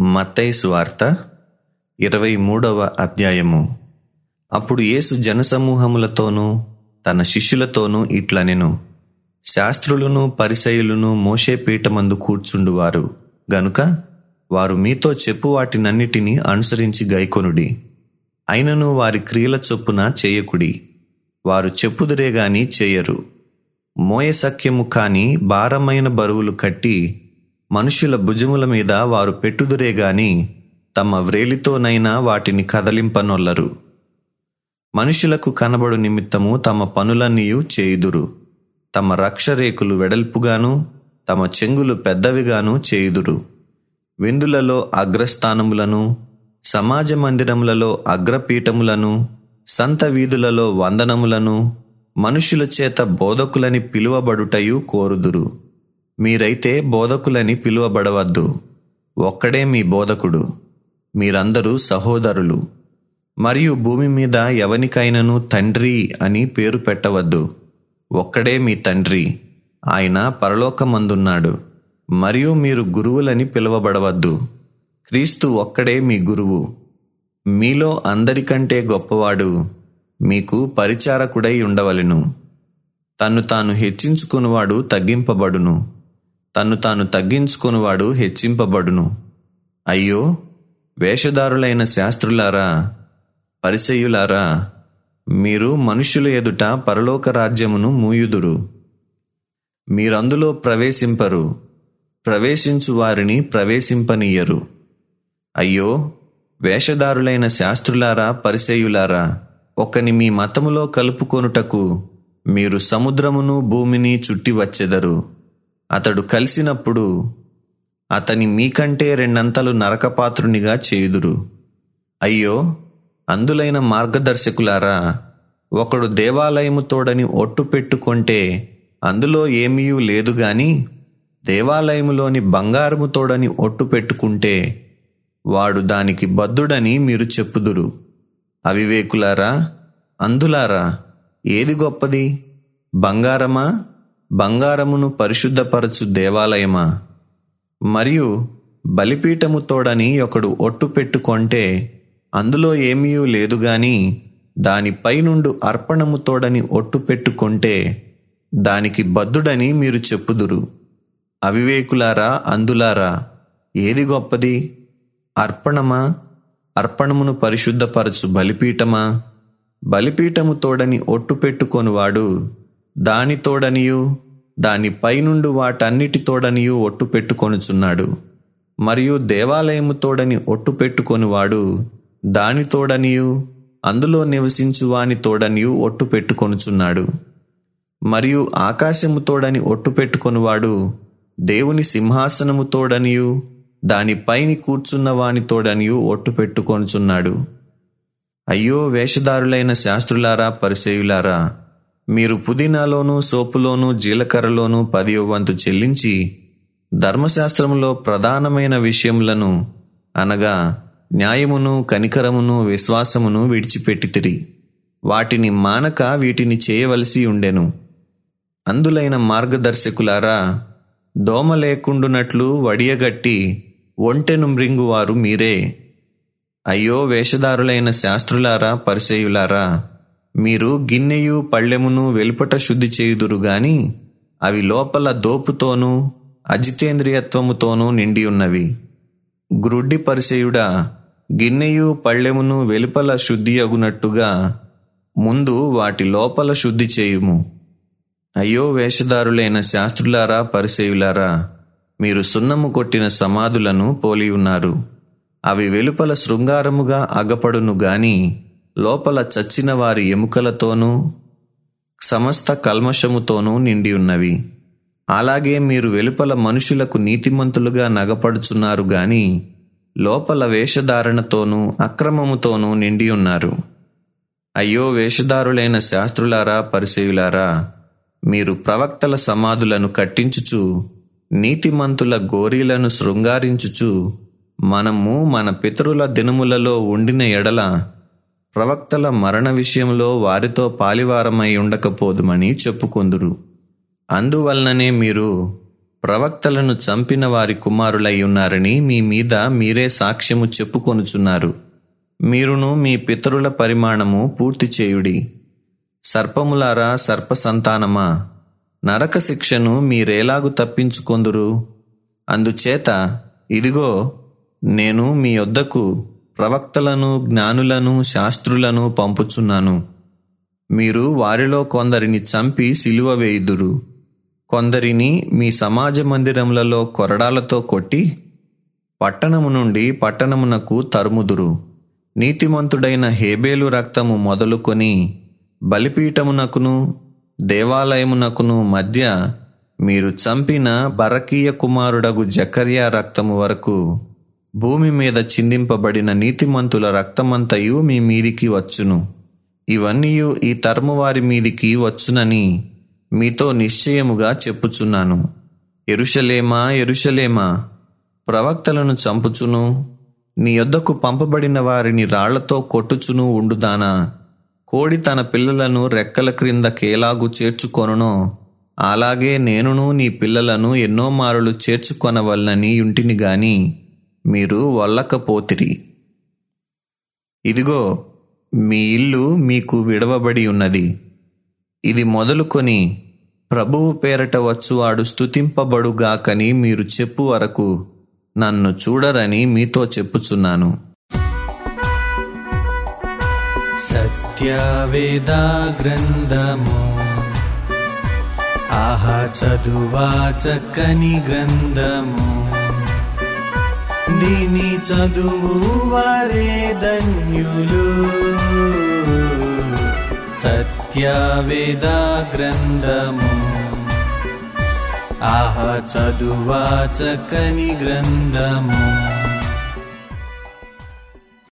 మత్తైసు వార్త ఇరవై మూడవ అధ్యాయము. అప్పుడు యేసు జనసమూహములతోనూ తన శిష్యులతోనూ ఇట్లనెను శాస్త్రులను పరిసయులను మోషే పీఠమందు కూర్చుండువారు. గనుక వారు మీతో చెప్పు వాటినన్నిటినీ అనుసరించి గైకొనుడి. అయినను వారి క్రియల చొప్పున చేయకుడి. వారు చెప్పుదురే గాని చేయరు. మోయ సఖ్యము కాని భారమైన బరువులు కట్టి మనుషుల భుజముల మీద వారు పెట్టుదురే గాని తమ వ్రేలితోనైనా వాటిని కదలింపనొల్లరు. మనుషులకు కనబడు నిమిత్తము తమ పనులన్నీయు చేయుదురు. తమ రక్షరేకులు వెడల్పుగాను తమ చెంగులు పెద్దవిగాను చేయుదురు. విందులలో అగ్రస్థానములను సమాజ మందిరములలో అగ్రపీఠములను సంత వీధులలో వందనములను మనుషుల చేత బోధకులని పిలువబడుటయు కోరుదురు. మీరైతే బోధకులని పిలువబడవద్దు. ఒక్కడే మీ బోధకుడు. మీరందరూ సహోదరులు. మరియు భూమి మీద ఎవనికైనను తండ్రి అని పేరు పెట్టవద్దు. ఒక్కడే మీ తండ్రి. ఆయన పరలోకమందున్నాడు. మరియు మీరు గురువులని పిలువబడవద్దు. క్రీస్తు ఒక్కడే మీ గురువు. మీలో అందరికంటే గొప్పవాడు. మీకు పరిచారకుడై ఉండవలెను. తన్ను తాను హెచ్చించుకునివాడు తగ్గింపబడును. తన్ను తాను తగ్గించుకునివాడు హెచ్చింపబడును. అయ్యో వేషధారులైన శాస్త్రులారా పరిసయులారా మీరు మనుషుల ఎదుట పరలోక రాజ్యమును మూయుదురు. మీరందులో ప్రవేశింపరు ప్రవేశించు వారిని ప్రవేశింపనీయరు. అయ్యో వేషధారులైన శాస్త్రులారా పరిసేయులారా ఒకని మీ మతములో కలుపుకొనుటకు మీరు సముద్రమును భూమిని చుట్టి వచ్చెదరు అతడు కలిసినప్పుడు అతని మీకంటే రెండంతలు నరకపాత్రునిగా చేయుదురు. అయ్యో అందులైన మార్గదర్శకులారా ఒకడు దేవాలయము తోడని ఒట్టు పెట్టుకుంటే అందులో ఏమీయూ లేదు గాని దేవాలయములోని బంగారము తోడని ఒట్టు పెట్టుకుంటే వాడు దానికి బద్దుడని మీరు చెప్పుదురు. అవివేకులారా అందులారా ఏది గొప్పది? బంగారమా? బంగారమును పరిశుద్ధపరచు దేవాలయమా? మరియు బలిపీఠము తోడని ఒకడు ఒట్టు పెట్టుకొంటే అందులో ఏమీ లేదు గాని దానిపైనుండు అర్పణము తోడని ఒట్టు పెట్టుకుంటే దానికి బద్దుడని మీరు చెప్పుదురు. అవివేకులారా అందులారా ఏది గొప్పది? అర్పణమా? అర్పణమును పరిశుద్ధపరచు బలిపీఠమా? బలిపీఠము తోడని ఒట్టు పెట్టుకొనివాడు దాని తోడనియు దాని పైనుండు వాటన్నిటితోడనియు ఒట్టు పెట్టుకొనుచున్నాడు. మరియు దేవాలయము తోడని ఒట్టు పెట్టుకొనివాడు దాని తోడనియు అందులో నివసించు వాని తోడనియు ఒట్టు పెట్టుకొనుచున్నాడు. మరియు ఆకాశము తోడని ఒట్టు పెట్టుకొనివాడు దేవుని సింహాసనము తోడనియు దానిపైని కూర్చున్న వాని తోడనియు ఒట్టు పెట్టుకొనుచున్నాడు. అయ్యో వేషధారులైన శాస్త్రులారా పరిసేయులారా మీరు పుదీనాలోను సోపులోను జీలకర్రలోను పదివ వంతు చెల్లించి ధర్మశాస్త్రములో ప్రధానమైన విషయములను అనగా న్యాయమును కనికరమును విశ్వాసమును విడిచిపెట్టితిరి. వాటిని మానక వీటిని చేయవలసి ఉండెను. అందులైన మార్గదర్శకులారా దోమ లేకుండునట్లు వడియగట్టి ఒంటెను మృంగువారు మీరే. అయ్యో వేషధారులైన శాస్త్రులారా పరిచయులారా మీరు గిన్నెయు పళ్ళెమును వెలుపట శుద్ధి చేయుదురు గాని అవి లోపల దోపుతోనూ అజితేంద్రియత్వముతోనూ నిండి ఉన్నవి. గ్రుడ్డి పరిసేయుడా గిన్నెయు పళ్ళెమును వెలుపల శుద్ధి అగునట్టుగా ముందు వాటి లోపల శుద్ధి చేయుము. అయ్యో వేషధారులైన శాస్త్రులారా పరిచయులారా మీరు సున్నము కొట్టిన సమాధులను పోలి ఉన్నారు అవి వెలుపల శృంగారముగా అగపడును గాని లోపల చచ్చిన వారి ఎముకలతోనూ సమస్త కల్మషముతోనూ నిండి ఉన్నవి. అలాగే మీరు వెలుపల మనుషులకు నీతిమంతులుగా నగపడుచున్నారు గాని లోపల వేషధారణతోనూ అక్రమముతోనూ నిండి ఉన్నారు. అయ్యో వేషధారులైన శాస్త్రులారా పరిసేయులారా మీరు ప్రవక్తల సమాధులను కట్టించుచు నీతిమంతుల గోరీలను శృంగారించుచు మనము మన పితరుల దినములలో ఉండిన ఎడల ప్రవక్తల మరణ విషయంలో వారితో పాలివారమై ఉండకపోదుమని చెప్పుకొందురు. అందువలననే మీరు ప్రవక్తలను చంపిన వారి కుమారులై ఉన్నారని మీ మీద మీరే సాక్ష్యము చెప్పుకొనుచున్నారు. మీరును మీ పితరుల పరిమాణము పూర్తి చేయుడి. సర్పములారా సర్ప సంతానమా నరక శిక్షను మీరేలాగు తప్పించుకొందురు? అందుచేత ఇదిగో నేను మీ వద్దకు ప్రవక్తలను జ్ఞానులను శాస్త్రులను పంపుచున్నాను. మీరు వారిలో కొందరిని చంపి సిలువ వేయుదురు. కొందరిని మీ సమాజ మందిరములలో కొరడాలతో కొట్టి పట్టణము నుండి పట్టణమునకు తరుముదురు. నీతిమంతుడైన హేబేలు రక్తము మొదలుకొని బలిపీఠమునకును దేవాలయమునకును మధ్య మీరు చంపిన బరకీయ కుమారుడగు జకర్యా రక్తము వరకు భూమి మీద చిందింపబడిన నీతిమంతుల రక్తమంతయు మీ మీదికి వచ్చును. ఇవన్నీ ఈ తరము వారి మీదికి వచ్చునని మీతో నిశ్చయముగా చెప్పుచున్నాను. ఎరుషలేమా ఎరుషలేమా ప్రవక్తలను చంపుచును. నీ యొద్దకు పంపబడిన వారిని రాళ్ళతో కొట్టుచును ఉండుదానా? కోడి తన పిల్లలను రెక్కల క్రింద కేలాగు చేర్చుకొనునో? అలాగే నేనును నీ పిల్లలను ఎన్నో మారులు చేర్చుకొనవలనని ఇంటిని గాని మీరు వల్లకపోతిరి. ఇదిగో మీ ఇల్లు మీకు విడవబడి ఉన్నది. ఇది మొదలుకొని ప్రభువు పేరట వచ్చువాడు స్తుతింపబడుగాకని మీరు చెప్పు వరకు నన్ను చూడరని మీతో చెప్పుచున్నాను. సత్యవేద గ్రంథము ఆహా చదువా చక్కని గ్రంథము. దీని చదువు వారే ధన్యులు. సత్యవేద గ్రంథము. ఆహ చదువా చక్కని గ్రంథము.